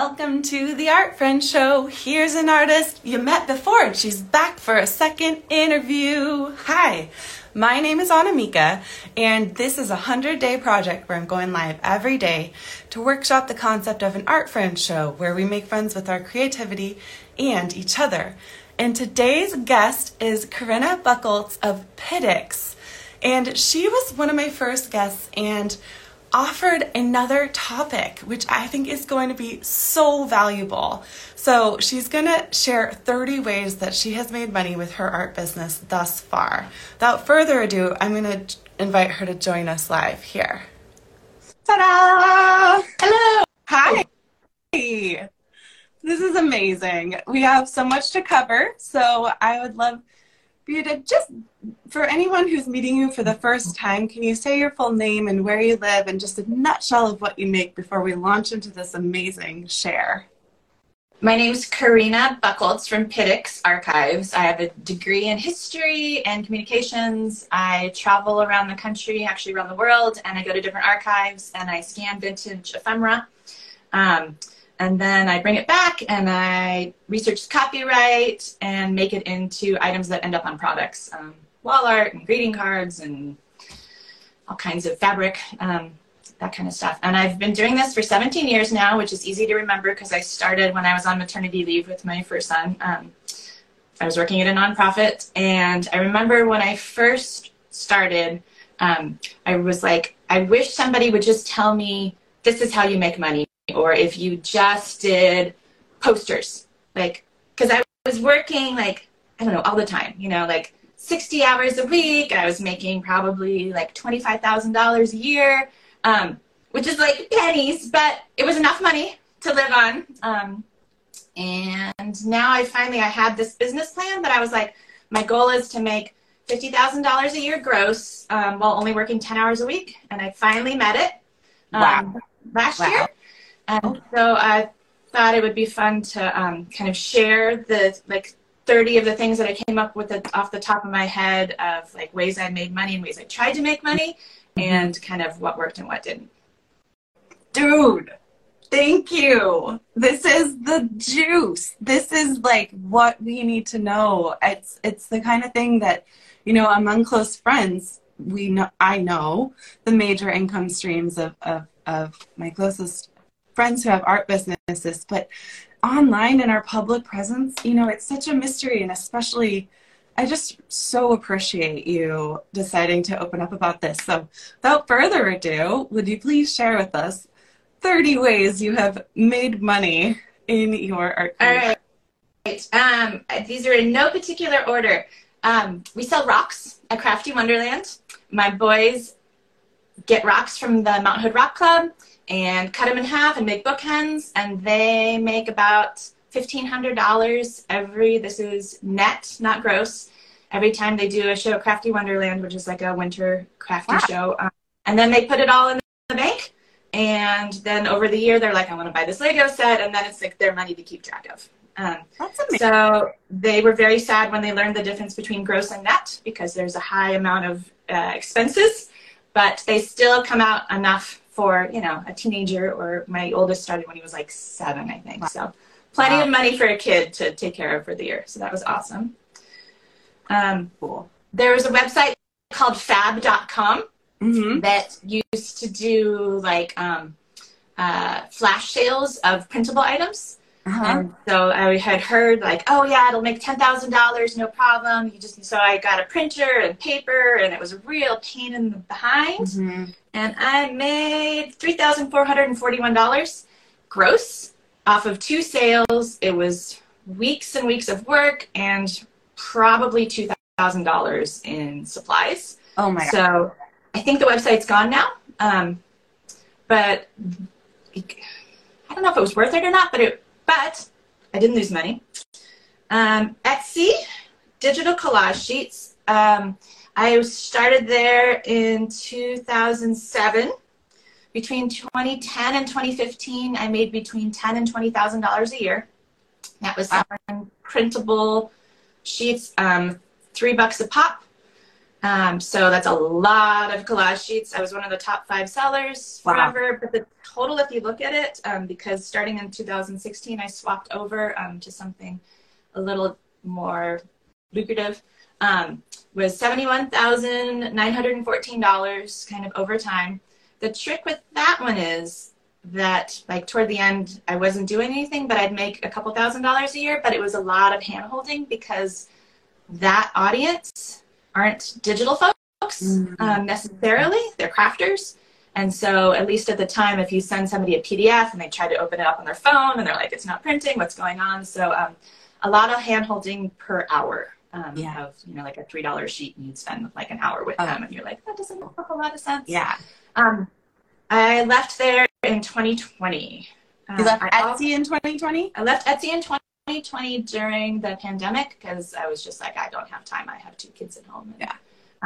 Welcome to the Art Friend Show. Here's an artist you met before, and she's back for a second interview. Hi, my name is Annamieka, and this is a 100 day project where I'm going live every day to workshop the concept of an Art Friend Show where we make friends with our creativity and each other. And today's guest is Corinna Buchholz of Piddix, and she was one of my first guests, and offered another topic, which I think is going to be so valuable. So, she's going to share 30 ways that she has made money with her art business thus far. Without further ado, I'm going to invite her to join us live here. Ta da! Hello! Hi! This is amazing. We have so much to cover, so I would love for just, for anyone who's meeting you for the first time, can you say your full name and where you live and just a nutshell of what you make before we launch into this amazing share? My name is Corinna Buchholz from Piddix Archives. I have a degree in history and communications. I travel around the country, actually around the world, and I go to different archives and I scan vintage ephemera. Um, and then I bring it back and I research copyright and make it into items that end up on products, um, wall art and greeting cards and all kinds of fabric, um, that kind of stuff. And I've been doing this for 17 years now, which is easy to remember because I started when I was on maternity leave with my first son. Um, I was working at a nonprofit, and I remember when I first started, um, I was like, I wish somebody would just tell me this is how you make money or if you just did posters like because i was working like i don't know all the time you know like 60 hours a week i was making probably like $25000 a year um, which is like pennies but it was enough money to live on um, and now i finally i had this business plan but i was like my goal is to make $50000 a year gross um, while only working 10 hours a week and i finally met it wow. Um, last wow. year and so I thought it would be fun to um, kind of share the like 30 of the things that I came up with off the top of my head of like ways I made money and ways I tried to make money and kind of what worked and what didn't. Dude, thank you. This is the juice. This is like what we need to know. It's it's the kind of thing that, you know, among close friends, we know I know the major income streams of, of, of my closest friends who have art businesses, but online in our public presence, you know, it's such a mystery. And especially, I just so appreciate you deciding to open up about this. So, without further ado, would you please share with us 30 ways you have made money in your art? All right. Um, these are in no particular order. Um, we sell rocks at Crafty Wonderland. My boys get rocks from the Mount Hood Rock Club and cut them in half and make bookends, and they make about $1,500 every, this is net, not gross, every time they do a show Crafty Wonderland, which is like a winter crafty wow. show. Um, and then they put it all in the bank. And then over the year, they're like, I want to buy this Lego set. And then it's like their money to keep track of. Um, That's amazing. So they were very sad when they learned the difference between gross and net because there's a high amount of uh, expenses, but they still come out enough for you know a teenager or my oldest started when he was like seven i think wow. so plenty wow. of money for a kid to take care of for the year so that was awesome um, cool there was a website called fab.com mm-hmm. that used to do like um, uh, flash sales of printable items uh-huh. And so I had heard like, oh yeah, it'll make ten thousand dollars, no problem. You just so I got a printer and paper, and it was a real pain in the behind. Mm-hmm. And I made three thousand four hundred and forty-one dollars gross off of two sales. It was weeks and weeks of work and probably two thousand dollars in supplies. Oh my! So God. I think the website's gone now, um, but I don't know if it was worth it or not. But it but I didn't lose money. Um, Etsy digital collage sheets. Um, I started there in 2007. Between 2010 and 2015, I made between ten and twenty thousand dollars a year. That was on printable sheets, um, three bucks a pop. Um, so that's a lot of collage sheets. I was one of the top five sellers Wow. forever. But the total, if you look at it, um, because starting in 2016, I swapped over um, to something a little more lucrative, um, was $71,914 kind of over time. The trick with that one is that like toward the end I wasn't doing anything, but I'd make a couple thousand dollars a year, but it was a lot of hand holding because that audience aren't digital folks Mhm. um, necessarily. They're crafters. And so, at least at the time, if you send somebody a PDF and they try to open it up on their phone and they're like, it's not printing, what's going on? So, um, a lot of hand holding per hour um, Yeah. of, you know, like a $3 sheet and you'd spend like an hour with Oh. them and you're like, that doesn't make a whole lot of sense. Yeah. Um, I left there in 2020. You left Um, Etsy in 2020? I left Etsy in 2020 during the pandemic because I was just like, I don't have time. I have two kids at home. And, Yeah.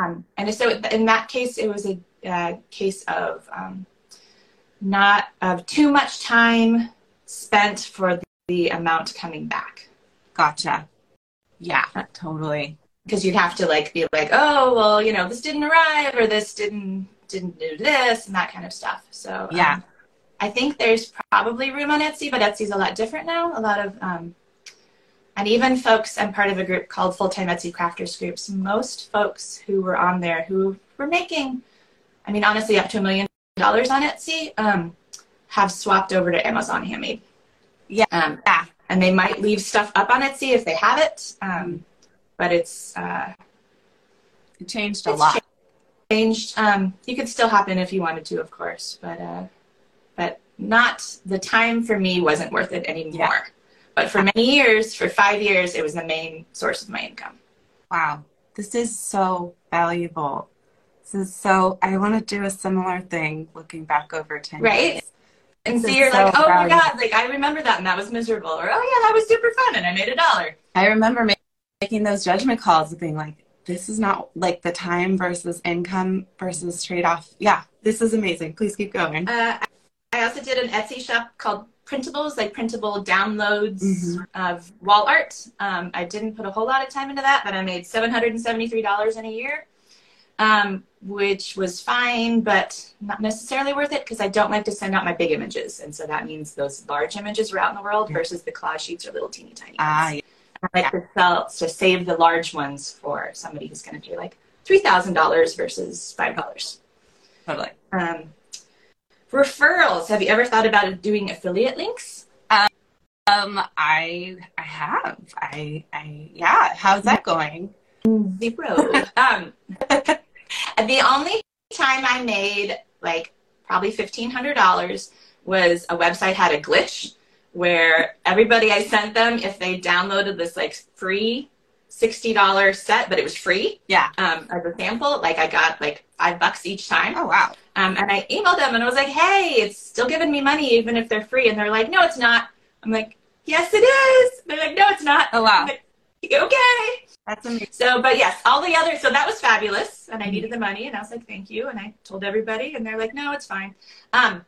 Um, and so in that case, it was a uh, case of um, not of too much time spent for the amount coming back. Gotcha. Yeah, totally. Because you'd have to like be like, oh well, you know, this didn't arrive or this didn't didn't do this and that kind of stuff. So um, Yeah. I think there's probably room on Etsy, but Etsy's a lot different now. A lot of, um, and even folks, I'm part of a group called Full Time Etsy Crafters Groups. Most folks who were on there who were making, I mean, honestly, up to a million dollars on Etsy, um, have swapped over to Amazon Handmade. Yeah. Um, Yeah. and they might leave stuff up on Etsy if they have it, um, but it's uh, It changed a lot. changed. Um, you could still hop in if you wanted to, of course, but uh, but not the time for me wasn't worth it anymore. Yeah. But for many years, for five years, it was the main source of my income. Wow. This is so valuable. This is so, I want to do a similar thing looking back over 10 Right. years. And This so you're so like, oh my god, like I remember that and that was miserable, or oh yeah, that was super fun and I made a dollar. I remember making those judgment calls of being like, this is not like the time versus income versus trade off. Yeah, this is amazing. Please keep going. Uh, I also did an Etsy shop called Printables, like printable downloads Mhm. of wall art. Um, I didn't put a whole lot of time into that, but I made $773 in a year, um, which was fine, but not necessarily worth it because I don't like to send out my big images. And so that means those large images are out in the world Yeah. versus the collage sheets are little teeny tiny. Ah, yeah. I like to sell to save the large ones for somebody who's going to pay like $3,000 versus $5. totally. Um, referrals. Have you ever thought about doing affiliate links? Um, I, I have. I, I, yeah. How's that going? Zero. um, the only time I made like probably fifteen hundred dollars was a website had a glitch where everybody I sent them if they downloaded this like free sixty dollar set, but it was free Yeah. um, as a sample. Like I got like five bucks each time. Oh, wow. Um, and I emailed them and I was like, hey, it's still giving me money even if they're free. And they're like, no, it's not. I'm like, yes, it is. They're like, no, it's not. Oh, wow. Like, okay. That's amazing. So, but yes, all the other, so that was fabulous. And I needed the money and I was like, thank you. And I told everybody and they're like, no, it's fine. Um,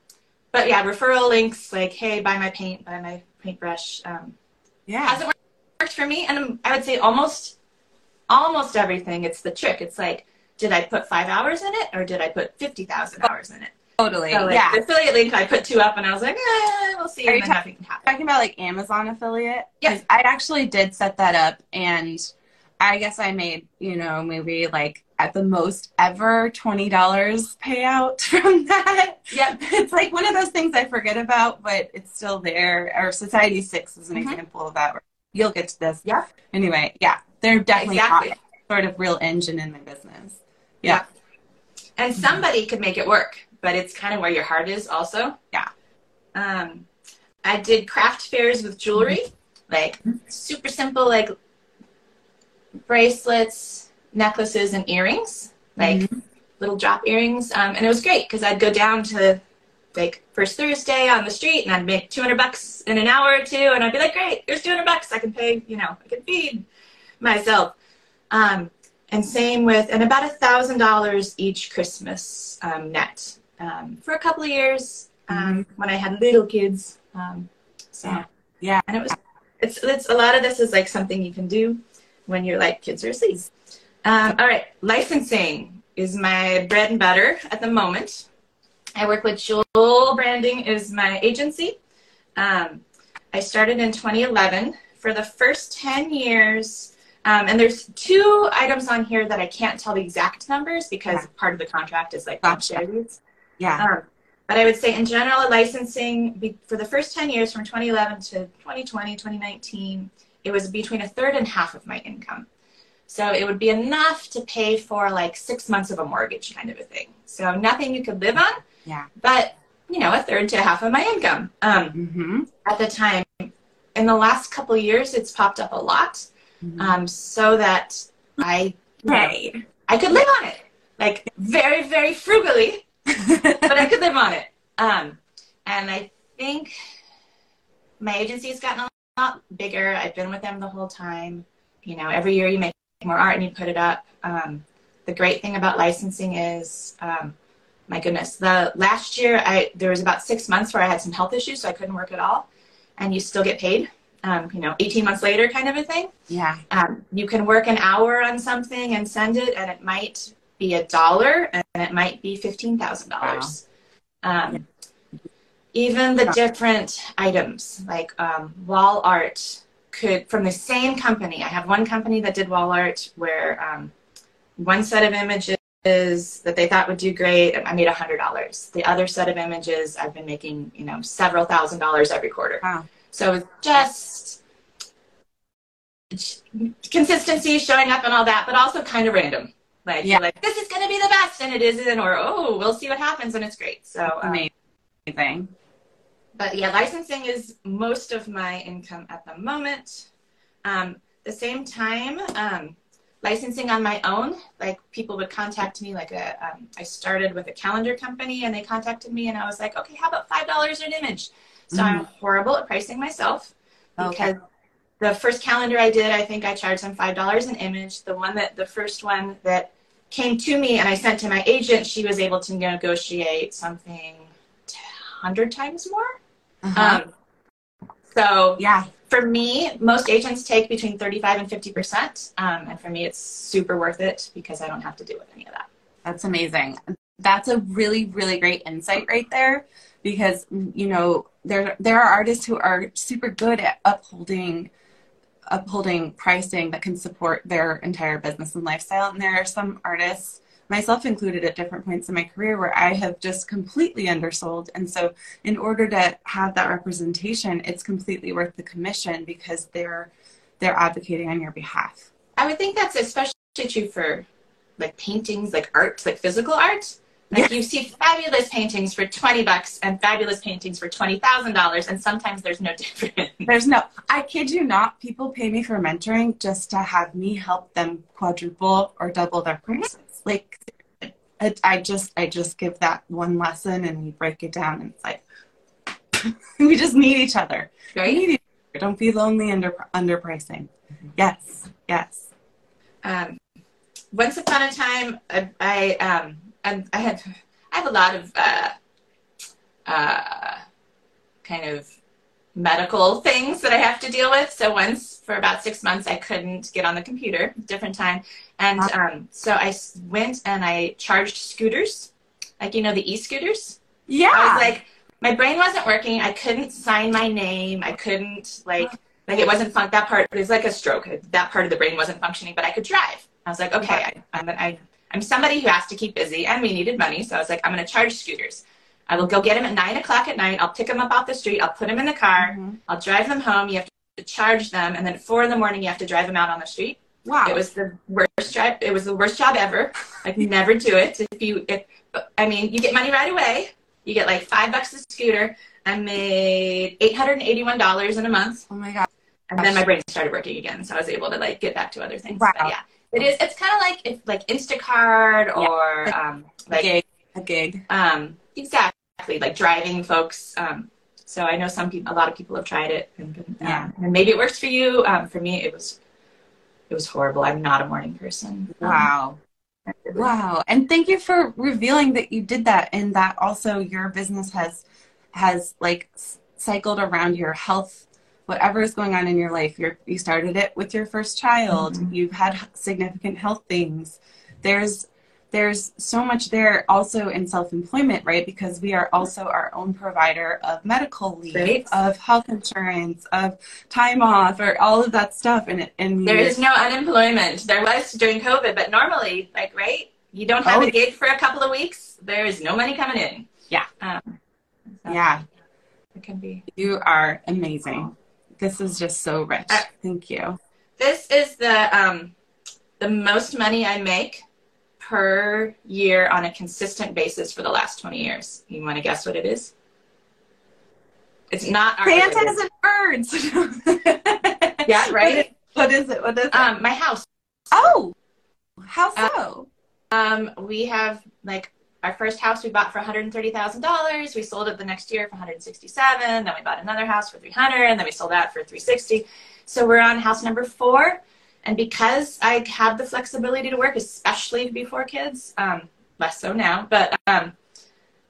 but yeah, referral links like, hey, buy my paint, buy my paintbrush. Um, Yeah. hasn't worked- worked for me. And I would say almost, almost everything. It's the trick. It's like, did I put five hours in it or did I put 50,000 hours in it? Totally. So like yeah. the affiliate link, I put two up, and I was like, eh, we'll see, Are you then ta- nothing happened. talking about like Amazon affiliate? 'Cause I actually did set that up and I guess I made, you know, maybe like at the most ever $20 payout from that. Yep. It's like one of those things I forget about, but it's still there. Or Society 6 is an Mhm. example of that. You'll get to this. Yeah. Anyway, yeah, they're definitely Exactly. sort of real engine in my business. Yeah. And somebody could make it work, but it's kind of where your heart is, also. Yeah. Um, I did craft fairs with jewelry, like super simple, like bracelets, necklaces, and earrings, like Mm-hmm. little drop earrings. Um, and it was great because I'd go down to like first Thursday on the street and I'd make 200 bucks in an hour or two. And I'd be like, great, here's 200 bucks. I can pay, you know, I can feed myself. Um, and same with, and about a thousand dollars each Christmas um, net um, for a couple of years um, Mm-hmm. when I had little kids. Um, so Yeah. Yeah. and it was, it's, it's a lot of this is like something you can do when you're like kids are asleep. Um, all right, licensing is my bread and butter at the moment. I work with Jewel Branding is my agency. Um, I started in 2011. For the first 10 years, um, and there's two items on here that I can't tell the exact numbers because Yeah. part of the contract is like Gotcha. Yeah. Um, but I would say in general, licensing be, for the first 10 years from 2011 to 2020, 2019, it was between a third and half of my income. So it would be enough to pay for like six months of a mortgage kind of a thing. So nothing you could live on, Yeah. but you know, a third to half of my income um, Mm-hmm. at the time. In the last couple of years, it's popped up a lot Mm-hmm. um, so that I, you know. I could live on it, like very, very frugally, but I could live on it. Um, and I think my agency's gotten a lot bigger. I've been with them the whole time. You know, every year you make more art and you put it up. Um, the great thing about licensing is, um, my goodness, the last year I there was about six months where I had some health issues, so I couldn't work at all, and you still get paid. Um, you know, 18 months later, kind of a thing yeah. um, you can work an hour on something and send it, and it might be a dollar, and it might be fifteen thousand dollars. Um, even the different items, like um, wall art, could from the same company. I have one company that did wall art where um, one set of images that they thought would do great, I made a hundred dollars. The other set of images, I've been making you know several thousand dollars every quarter. Wow. So it's just consistency, showing up, and all that, but also kind of random. Like, Yeah. like this is going to be the best, and it isn't, or oh, we'll see what happens, and it's great. So, um, Amazing. but yeah, licensing is most of my income at the moment. Um, the same time, um, licensing on my own, like people would contact me. Like a, um, I started with a calendar company, and they contacted me, and I was like, okay, how about five dollars an image? So I'm horrible at pricing myself because Okay. the first calendar I did, I think I charged them five dollars an image. The one that the first one that came to me and I sent to my agent, she was able to negotiate something hundred times more. Uh-huh. Um, so yeah. for me, most agents take between 35 and 50%. Um, and for me, it's super worth it because I don't have to deal with any of that. That's amazing. That's a really, really great insight right there because, you know, there, there are artists who are super good at upholding upholding pricing that can support their entire business and lifestyle. And there are some artists, myself included at different points in my career, where I have just completely undersold. And so in order to have that representation, it's completely worth the commission because they're they're advocating on your behalf. I would think that's especially true for like paintings, like art, like physical art. Like you see fabulous paintings for 20 bucks and fabulous paintings for $20,000 and sometimes there's no difference. There's no, I kid you not, people pay me for mentoring just to have me help them quadruple or double their prices. Like, it, I just, I just give that one lesson and we break it down and it's like, we just need each other. Right? each other. Don't be lonely under underpricing. Yes, yes. Um, once upon a time, I, I, um, I, I have, I have a lot of, uh, uh, kind of medical things that I have to deal with. So once for about six months, I couldn't get on the computer, different time. And um, so I went and I charged scooters, like, you know, the e-scooters. Yeah. I was like, my brain wasn't working. I couldn't sign my name. I couldn't like, like it wasn't fun. That part, it was like a stroke. That part of the brain wasn't functioning, but I could drive. I was like, okay, I, I'm, I, I'm somebody who has to keep busy and we needed money. So I was like, I'm going to charge scooters. I will go get them at nine o'clock at night. I'll pick them up off the street. I'll put them in the car. Mhm. I'll drive them home. You have to charge them. And then at four in the morning, you have to drive them out on the street. wow. It was the worst job. It was the worst job ever. Like never do it. If you, if, I mean, you get money right away. You get like five bucks a scooter. I made eight hundred and eighty-one dollars in a month, oh my God. and then my brain started working again, so I was able to like get back to other things. Wow. But yeah, it is. It's kind of like if like Instacart or um, A like gig. A gig. um, exactly like driving folks. Um, so I know some people, a lot of people have tried it, and, um, Yeah. and maybe it works for you. Um, for me, it was it was horrible. I'm not a morning person. Um, Wow. Wow. And thank you for revealing that you did that and that also your business has has like cycled around your health whatever is going on in your life. You're, you started it with your first child. Mhm. You've had significant health things. There's there's so much there also in self-employment, right? Because we are also our own provider of medical leave, Right. of health insurance, of time off, or all of that stuff. And it, and There you- is no unemployment. There was during COVID, but normally, like, right? You don't have Oh. a gig for a couple of weeks. There is no money coming in. Yeah. Um, so yeah. It can be. You are amazing. This is just so rich. Uh, Thank you. This is the um, the most money I make per year on a consistent basis for the last 20 years. You want to guess what it is? It's not our Santas and birds. Yeah, right? What is it? What is it? Um, my house. oh, how uh, so? Um, we have like our first house we bought for $130,000. We sold it the next year for 167. Then we bought another house for 300, and then we sold that for 360. So we're on house number four. And because I have the flexibility to work, especially before kids, um, less so now, but um,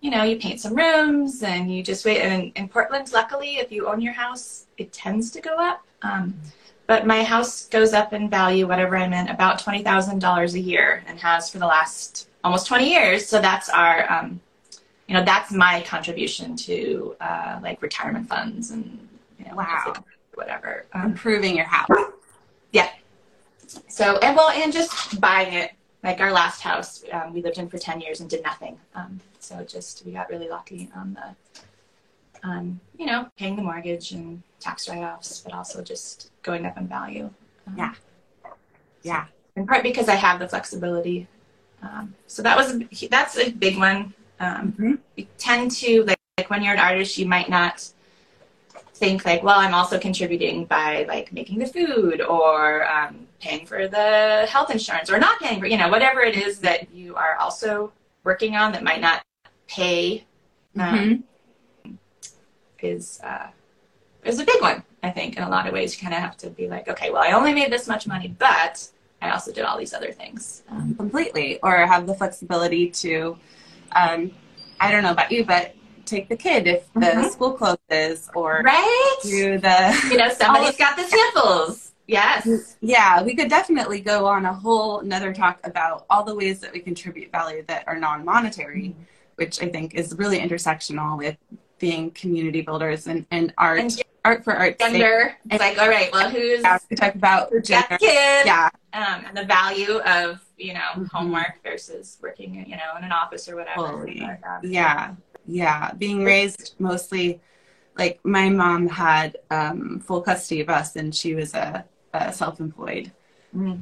you know, you paint some rooms and you just wait. And in Portland, luckily, if you own your house, it tends to go up. Um, but my house goes up in value, whatever I'm in, about twenty thousand dollars a year, and has for the last almost twenty years. So that's our, um, you know, that's my contribution to uh, like retirement funds and you know, Wow. whatever. Um, Improving your house. Yeah. So and well, and just buying it. Like our last house, um, we lived in for ten years and did nothing. Um, so just we got really lucky on the, um, you know, paying the mortgage and tax write-offs, but also just going up in value. Um, Yeah. Yeah. In part because I have the flexibility. Um, so that was a, that's a big one. Um, Mhm. you tend to like, like when you're an artist, you might not think like, well, I'm also contributing by like making the food or um, paying for the health insurance or not paying for, you know, whatever it is that you are also working on that might not pay um, Mhm. Is uh, is a big one. I think in a lot of ways, you kind of have to be like, okay, well, I only made this much money, but I also did all these other things. Um, Completely. Or have the flexibility to, um, I don't know about you, but take the kid if the Mhm. school closes or right? do the You know, somebody's got the sniffles. Yes. Yeah, we could definitely go on a whole another talk about all the ways that we contribute value that are non-monetary, which I think is really intersectional with being community builders and, and art, And art for art's sake. Gender. It's like, all right, well, who's we talk about gender. the kid? Yeah, Um, and the value of you know Mhm. homework versus working you know in an office or whatever. Totally. Um, yeah, yeah. Being raised mostly, like my mom had um, full custody of us, and she was a, a self-employed mm.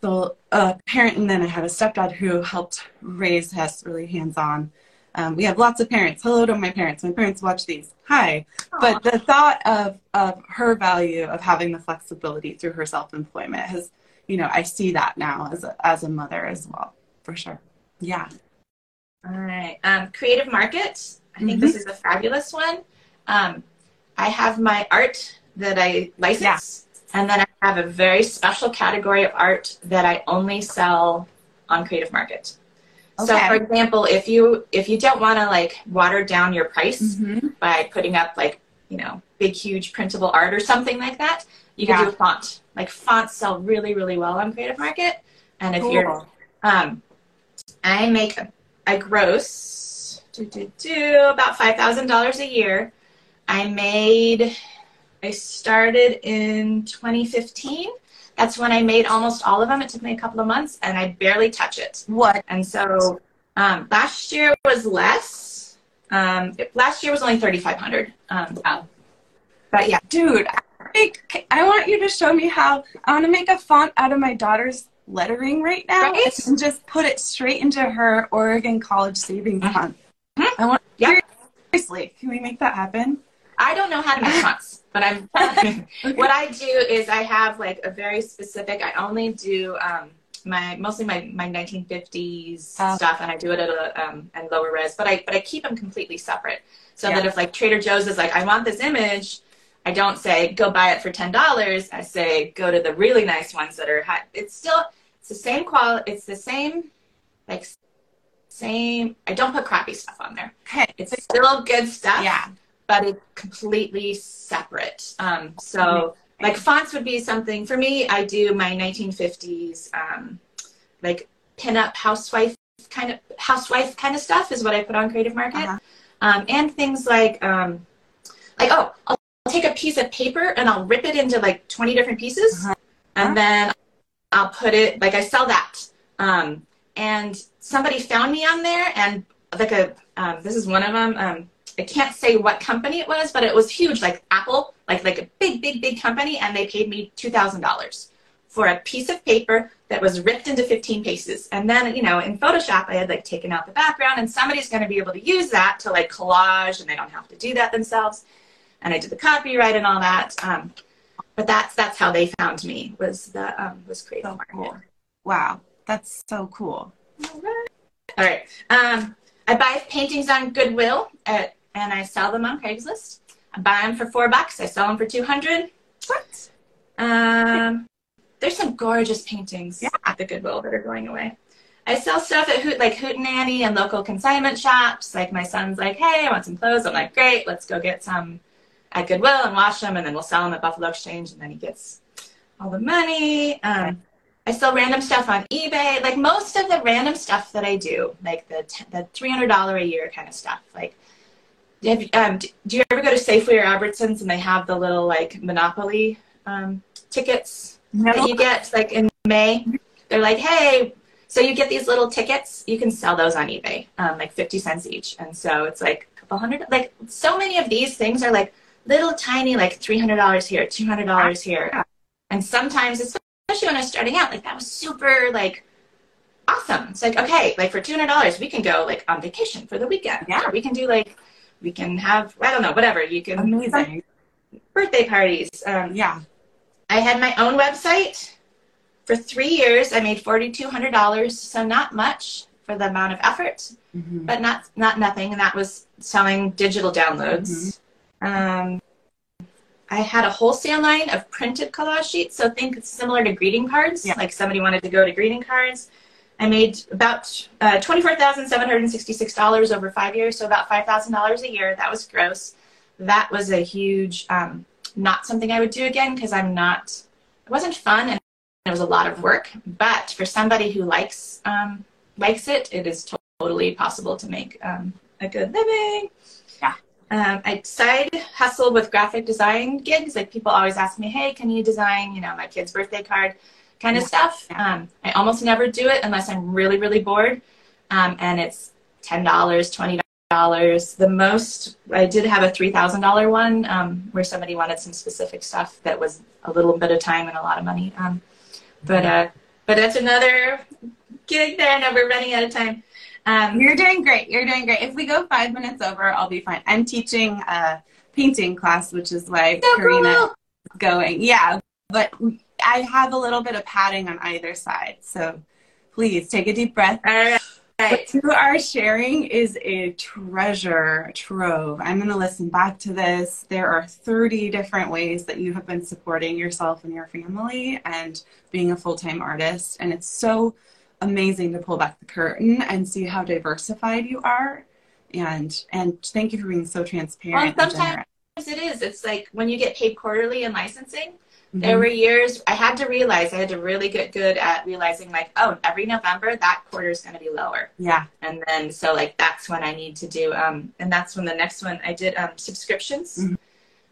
so a parent and then I had a stepdad who helped raise us really hands-on. Um, we have lots of parents. Hello to my parents. My parents watch these. Hi. But the thought of, of her value of having the flexibility through her self-employment has, you know, I see that now as a, as a mother as well, for sure. Yeah. All right. Um, creative market. I think Mhm. this is a fabulous one. Um, I have my art that I license, and then I have a very special category of art that I only sell on Creative Market. So, for example, if you if you don't want to like water down your price Mm-hmm. by putting up like you know big huge printable art or something like that, you can Yeah. do a font. Like fonts sell really really well on Creative Market, and if you're um, I make I gross do, do, do, about five thousand dollars a year. I made I started in 2015. That's when I made almost all of them. It took me a couple of months, and I barely touch it. What? And so um, last year was less. Um, it- last year was only 3,500. Um, Wow. but yeah, Dude, I, I want you to show me how I want to make a font out of my daughter's lettering right now Right? and just put it straight into her Oregon College savings Mhm. fund. Mhm. I want Yep. seriously, can we make that happen? I don't know how to make fonts, but I'm. what I do is I have like a very specific. I only do um, my mostly my my 1950s Oh. stuff, and I do it at a um, and lower res. But I but I keep them completely separate, so Yeah. that if like Trader Joe's is like, I want this image I don't say go buy it for ten dollars. I say go to the really nice ones that are high. It's still it's the same quality. It's the same like same. I don't put crappy stuff on there. Okay. It's still good stuff. Yeah. But it's completely separate. Um, so like fonts would be something for me. I do my 1950s um, like pinup housewife kind of housewife kind of stuff is what I put on Creative Market, Uh-huh. um, and things like um, like oh I'll take a piece of paper and I'll rip it into like 20 different pieces, Uh-huh. and then I'll put it like I sell that. Um, and somebody found me on there, and like a um, this is one of them. I can't say what company it was, but it was huge, like Apple, like like a big, big, big company, and they paid me two thousand dollars for a piece of paper that was ripped into 15 pieces. And then, you know, in Photoshop, I had like taken out the background, and somebody's going to be able to use that to like collage, and they don't have to do that themselves. And I did the copyright and all that. Um, but that's that's how they found me was the um, was Creative So Market. cool. Wow. That's so cool. All right. All right. Um, I buy paintings on Goodwill at, and I sell them on Craigslist. I buy them for four bucks. I sell them for two hundred. What? Um, there's some gorgeous paintings Yeah. at the Goodwill that are going away. I sell stuff at Hoot like Hootenanny and local consignment shops. Like my son's like, hey, I want some clothes. I'm like, great, let's go get some at Goodwill and wash them, and then we'll sell them at Buffalo Exchange, and then he gets all the money. Um, I sell random stuff on eBay. Like most of the random stuff that I do, like the the three hundred dollar a year kind of stuff. Like, have, um, do you ever go to Safeway or Albertsons and they have the little like Monopoly um, tickets that you get like in May? They're like, hey, so you get these little tickets. You can sell those on eBay, um, like fifty cents each, and so it's like a couple hundred. Like so many of these things are like little tiny, like three hundred dollars here, two hundred dollars here, and sometimes especially when I was starting out, like that was super like awesome. It's like, okay, like for two hundred dollars we can go like on vacation for the weekend. Yeah. We can do like we can have I don't know, whatever. You can Amazing. birthday parties. Um, Yeah. I had my own website for three years. I made forty two hundred dollars, so not much for the amount of effort, Mhm. but not not nothing. And that was selling digital downloads. Um, I had a wholesale line of printed collage sheets, so think it's similar to greeting cards. Yeah. Like somebody wanted to go to greeting cards. I made about uh, twenty-four thousand seven hundred sixty-six dollars over five years, so about five thousand dollars a year. That was gross. That was a huge, um, not something I would do again because I'm not. It wasn't fun and it was a lot of work. But for somebody who likes um, likes it, it is totally possible to make um, a good living. Yeah. Um, I side hustle with graphic design gigs. Like people always ask me, "Hey, can you design, you know, my kid's birthday card?" Kind of stuff. Um, I almost never do it unless I'm really, really bored, um, and it's ten dollars, twenty dollars. The most I did have a three thousand dollar one um, where somebody wanted some specific stuff that was a little bit of time and a lot of money. Um, but uh, but that's another gig there. Now we're running out of time. Um, You're doing great. You're doing great. If we go five minutes over, I'll be fine. I'm teaching a painting class, which is why so Corinna cool. is going. Yeah, but I have a little bit of padding on either side. So please take a deep breath. All right. What you are sharing is a treasure trove. I'm going to listen back to this. There are 30 different ways that you have been supporting yourself and your family and being a full time artist. And it's so amazing to pull back the curtain and see how diversified you are. And and thank you for being so transparent. Well, sometimes it is. It's like when you get paid quarterly in licensing. There Mhm. were years I had to realize I had to really get good at realizing like, oh, every November that quarter is going to be lower. Yeah. and then so like that's when I need to do um and that's when the next one I did um subscriptions Mhm.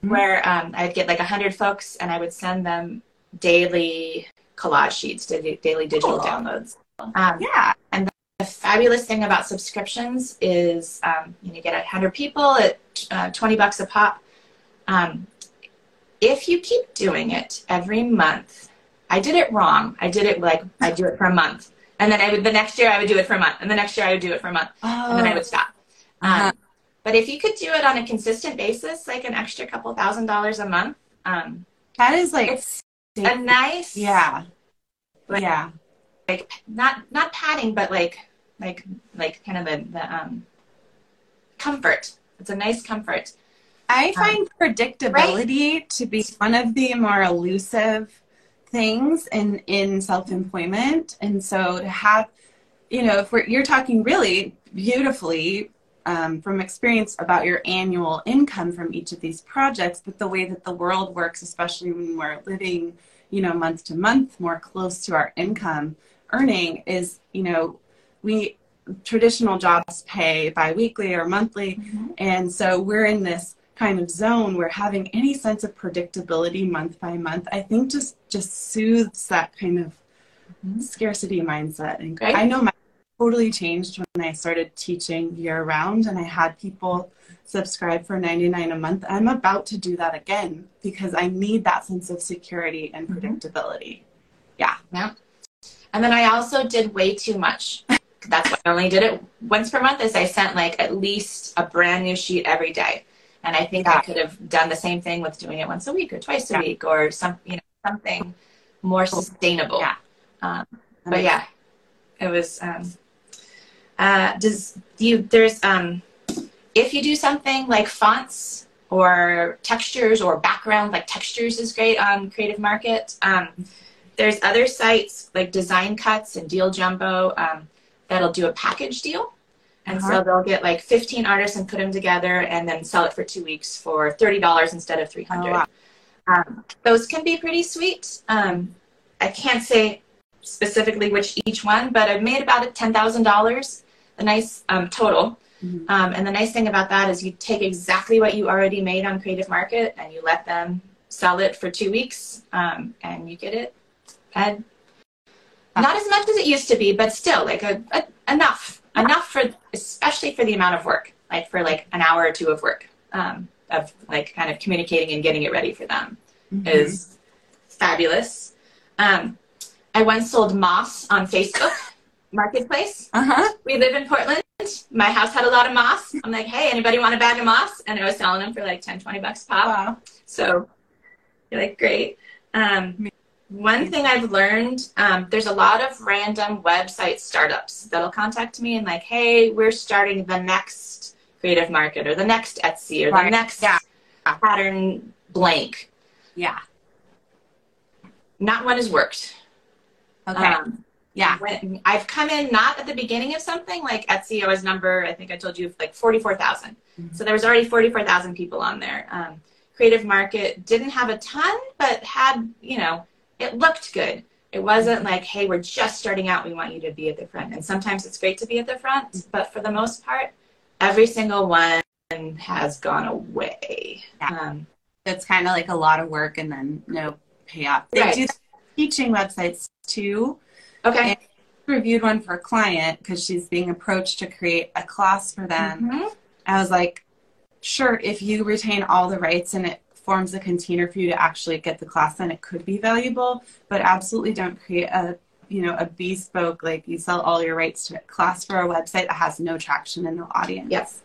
where um I'd get like a hundred folks and I would send them daily collage sheets to daily digital Cool. downloads. Um, Yeah. And the fabulous thing about subscriptions is um, you, know, you get a hundred people at uh, twenty bucks a pop. Um, if you keep doing it every month, I did it wrong. I did it like I do it for a month, and then I would the next year I would do it for a month, and the next year I would do it for a month, and then I would stop. Uh-huh. Um, but if you could do it on a consistent basis, like an extra couple thousand dollars a month, um, that is like it's a nice, yeah. Like- yeah. like not not padding, but like like like kind of the, the um, comfort. It's a nice comfort. I find predictability right? to be one of the more elusive things in in self-employment and so to have you know if we're you're talking really beautifully um, from experience about your annual income from each of these projects but the way that the world works especially when we're living you know month to month more close to our income earning is you know we traditional jobs pay biweekly or monthly mm-hmm. and so we're in this kind of zone where having any sense of predictability month by month i think just just soothes that kind of mm-hmm. scarcity mindset and right. i know my totally changed when i started teaching year round and i had people subscribe for 99 a month i'm about to do that again because i need that sense of security and mm-hmm. predictability mm-hmm. yeah yeah and then i also did way too much that's why i only did it once per month is i sent like at least a brand new sheet every day and I think yeah. I could have done the same thing with doing it once a week or twice a yeah. week or some, you know, something more sustainable. Yeah. Um, but yeah, it was, um, uh, does you, there's, um, if you do something like fonts or textures or background, like textures is great on Creative Market. Um, there's other sites like Design Cuts and Deal Jumbo um, that'll do a package deal. And uh-huh. so they'll get like 15 artists and put them together and then sell it for two weeks for $30 instead of 300 oh, wow. um, Those can be pretty sweet. Um, I can't say specifically which each one, but I've made about $10,000, a nice um, total. Mm-hmm. Um, and the nice thing about that is you take exactly what you already made on Creative Market and you let them sell it for two weeks um, and you get it at not as much as it used to be, but still like a, a enough enough for especially for the amount of work like for like an hour or two of work um, of like kind of communicating and getting it ready for them mm-hmm. is fabulous. Um, i once sold moss on facebook marketplace. Uh-huh. we live in portland. My house had a lot of moss. I'm like hey anybody want a bag of moss? And i was selling them for like 10 20 bucks pop. Wow. so you're like great. Um, one thing I've learned, um, there's a lot of random website startups that'll contact me and like, hey, we're starting the next creative market or the next Etsy or right. the next yeah. pattern blank. Yeah. Not one has worked. Okay. Um, yeah. When, I've come in not at the beginning of something like Etsy. I was number, I think I told you, like 44,000. Mm-hmm. So there was already 44,000 people on there. Um, creative market didn't have a ton, but had, you know, it looked good. It wasn't like, hey, we're just starting out. We want you to be at the front. And sometimes it's great to be at the front, but for the most part, every single one has gone away. Yeah. Um, it's kind of like a lot of work and then no payoff. They right. do teaching websites too. Okay. And reviewed one for a client because she's being approached to create a class for them. Mm-hmm. I was like, sure, if you retain all the rights and it forms a container for you to actually get the class in, it could be valuable, but absolutely don't create a you know a bespoke like you sell all your rights to a class for a website that has no traction and no audience. Yes.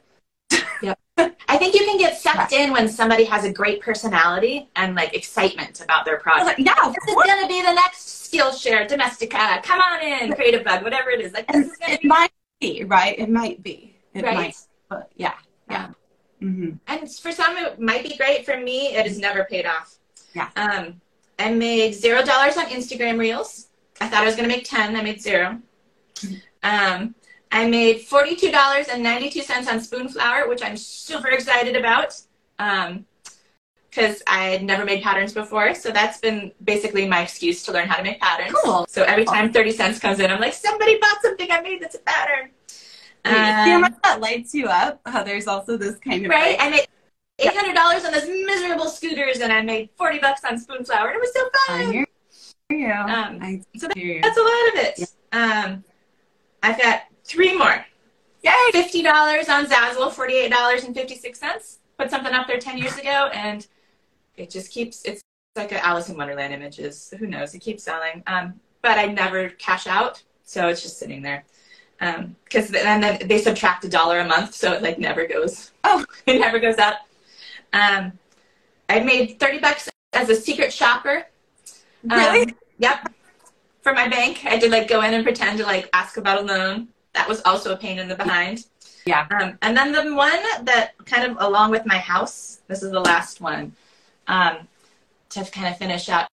yep. I think you can get sucked in when somebody has a great personality and like excitement about their product. Yeah, this is gonna be the next Skillshare, Domestika. Come on in, Creative Bug, whatever it is. Like this is gonna it be- might be right. It might be. It right? might. But yeah, yeah. Mm-hmm. And for some, it might be great. For me, it has never paid off. Yeah. Um, I made zero dollars on Instagram Reels. I thought I was going to make ten. I made 0 mm-hmm. Um, I made forty-two dollars and ninety-two cents on Spoonflower, which I'm super excited about. Um, because I had never made patterns before. So that's been basically my excuse to learn how to make patterns. Cool. So every time 30 cents comes in, I'm like, somebody bought something I made that's a pattern. Um, See how much that lights you up? How there's also this kind of right. I made eight hundred dollars on those miserable scooters, and I made forty bucks on Spoonflower, and it was so fun. I hear you. Um, I so that, you. that's a lot of it. Yeah. Um, I've got three more. Yay! Fifty dollars on Zazzle, forty-eight dollars and fifty-six cents. Put something up there ten years ago, and it just keeps. It's like an Alice in Wonderland images. Who knows? It keeps selling. Um, but I never cash out, so it's just sitting there because um, then they subtract a dollar a month, so it like never goes. Oh, it never goes up. Um, I made thirty bucks as a secret shopper. Really? Um, yep. For my bank, I did like go in and pretend to like ask about a loan. That was also a pain in the behind. Yeah. Um, and then the one that kind of along with my house, this is the last one, um, to kind of finish up.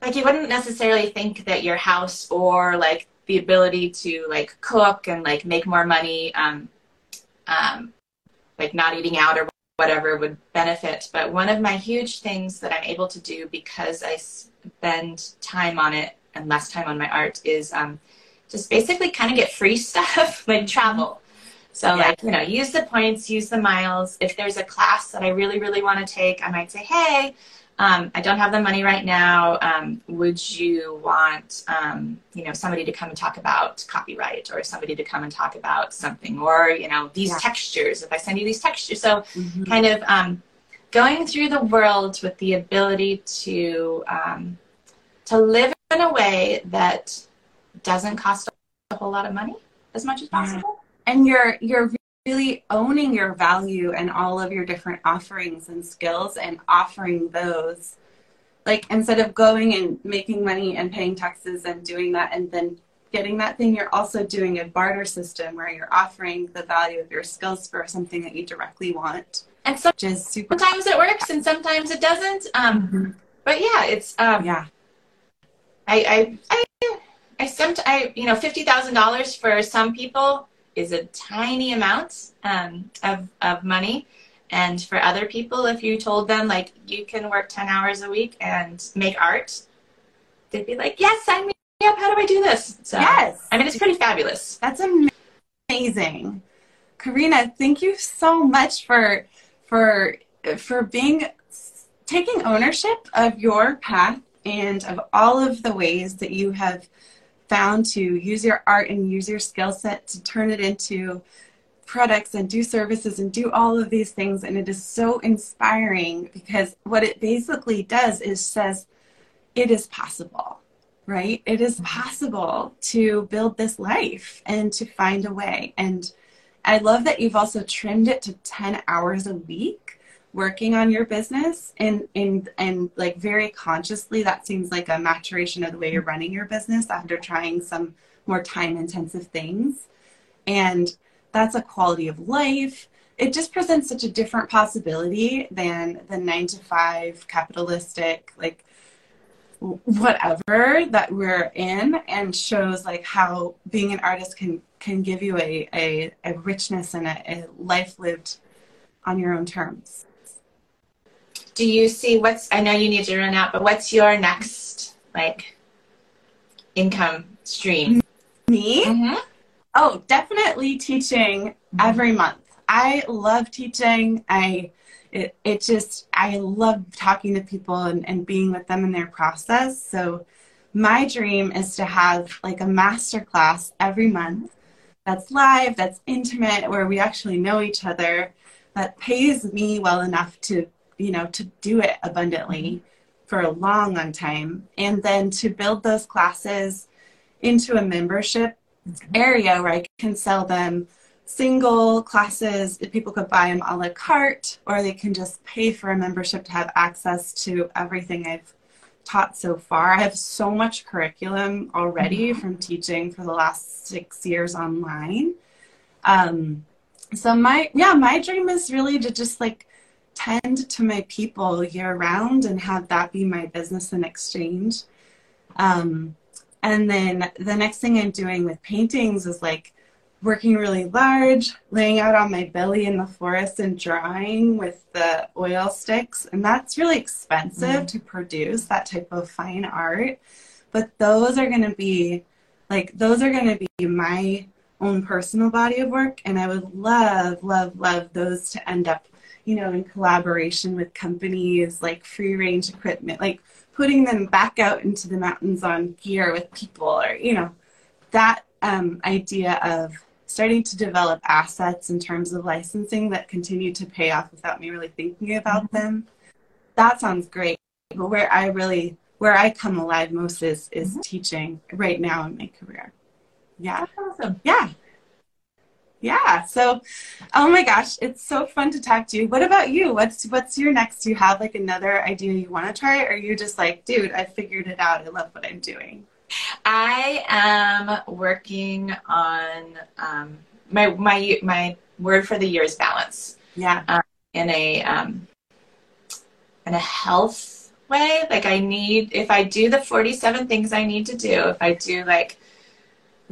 Like you wouldn't necessarily think that your house or like the ability to like cook and like make more money, um, um, like not eating out or whatever would benefit. But one of my huge things that I'm able to do because I spend time on it and less time on my art is um, just basically kind of get free stuff like travel. So yeah. like, you know, use the points, use the miles. If there's a class that I really, really want to take, I might say, hey, um, I don't have the money right now. Um, would you want, um, you know, somebody to come and talk about copyright or somebody to come and talk about something or, you know, these yeah. textures, if I send you these textures. So mm-hmm. kind of um, going through the world with the ability to, um, to live in a way that doesn't cost a whole lot of money as much as possible and you're you're really owning your value and all of your different offerings and skills and offering those. Like instead of going and making money and paying taxes and doing that and then getting that thing you're also doing a barter system where you're offering the value of your skills for something that you directly want. And so, super sometimes it works and sometimes it doesn't. Um, mm-hmm. but yeah it's um, yeah. I i i i, some, I you know $50000 for some people is a tiny amount um, of, of money. And for other people, if you told them like you can work 10 hours a week and make art, they'd be like, yes, sign me up. How do I do this? So, yes. I mean, it's pretty fabulous. That's amazing. Corinna, thank you so much for, for, for being, taking ownership of your path and of all of the ways that you have found to use your art and use your skill set to turn it into products and do services and do all of these things. And it is so inspiring because what it basically does is says it is possible right? It is mm-hmm. possible to build this life and to find a way. And i love that you've also trimmed it to 10 hours a week working on your business and and and like very consciously that seems like a maturation of the way you're running your business after trying some more time intensive things. And that's a quality of life. It just presents such a different possibility than the 9 to 5 capitalistic like whatever that we're in and shows like how being an artist can can give you a, a, a richness and a, a life lived on your own terms do you see what's i know you need to run out but what's your next like income stream? Me? Mm-hmm. oh definitely teaching mm-hmm. every month. I love teaching. I it, it just i love talking to people and, and being with them in their process. So my dream is to have like a master class every month that's live that's intimate where we actually know each other that pays me well enough to you know, to do it abundantly mm-hmm. for a long, long time. And then to build those classes into a membership area where I can sell them single classes. People could buy them a la carte, or they can just pay for a membership to have access to everything I've taught so far. I have so much curriculum already mm-hmm. from teaching for the last six years online. Um, so my yeah, my dream is really to just like tend to my people year round and have that be my business and exchange. Um, and then the next thing I'm doing with paintings is like working really large, laying out on my belly in the forest and drawing with the oil sticks. And that's really expensive mm. to produce that type of fine art. But those are going to be like, those are going to be my own personal body of work. And I would love, love, love those to end up you know, in collaboration with companies like free range equipment, like putting them back out into the mountains on gear with people or, you know, that um, idea of starting to develop assets in terms of licensing that continue to pay off without me really thinking about mm-hmm. them. That sounds great. But where I really, where I come alive most is, is mm-hmm. teaching right now in my career. Yeah. That's awesome. Yeah yeah so oh my gosh it's so fun to talk to you what about you what's what's your next do you have like another idea you want to try or are you just like dude i figured it out i love what i'm doing i am working on um, my my my word for the year is balance. Yeah. Um, in a um, in a health way. Like I need if I do the 47 things I need to do, if I do like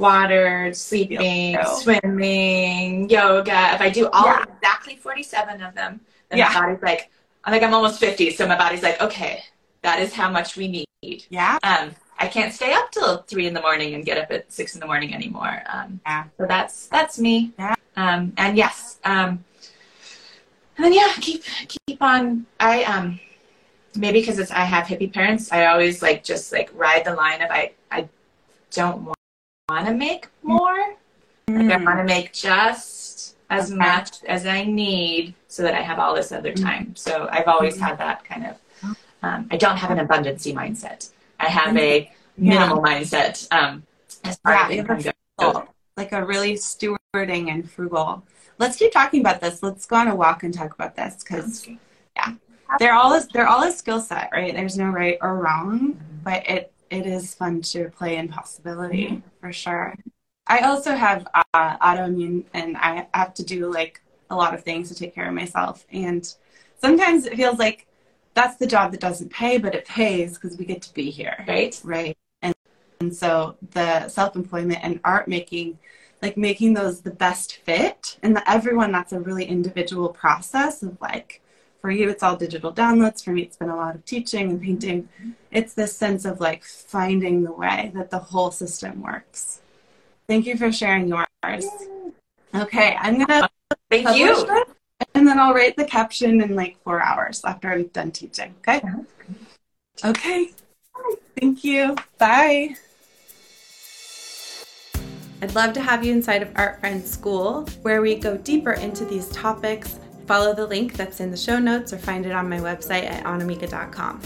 water, sleeping, swimming, yoga, if I do all yeah. exactly 47 of them, then yeah. my body's like, I think I'm almost 50. So my body's like, okay, that is how much we need. Yeah. Um, I can't stay up till three in the morning and get up at six in the morning anymore. Um, yeah. So that's that's me. Yeah. Um, and yes. Um, and then yeah, keep keep on. I um maybe because it's I have hippie parents. I always like just like ride the line of I I don't want, want to make more. Mm. Like I want to make just as okay. much as I need so that I have all this other mm. time. So I've always mm-hmm. had that kind of. Um, I don't have an abundancy mindset. I have a minimal yeah. mindset. Um, as far yeah, as a, like a really stewarding and frugal. Let's keep talking about this. Let's go on a walk and talk about this because yeah, they're all a, they're all a skill set, right? There's no right or wrong, mm-hmm. but it it is fun to play in possibility mm-hmm. for sure. I also have uh, autoimmune, and I have to do like a lot of things to take care of myself, and sometimes it feels like that's the job that doesn't pay, but it pays because we get to be here. Right. Right. And, and so the self employment and art making, like making those the best fit, and the, everyone, that's a really individual process of like, for you, it's all digital downloads. For me, it's been a lot of teaching and painting. It's this sense of like finding the way that the whole system works. Thank you for sharing yours. Okay, I'm gonna. Thank you. It and then I'll write the caption in like four hours after I'm done teaching. Okay. Okay. Thank you. Bye. I'd love to have you inside of Art Friends School, where we go deeper into these topics. Follow the link that's in the show notes or find it on my website at annamieka.com.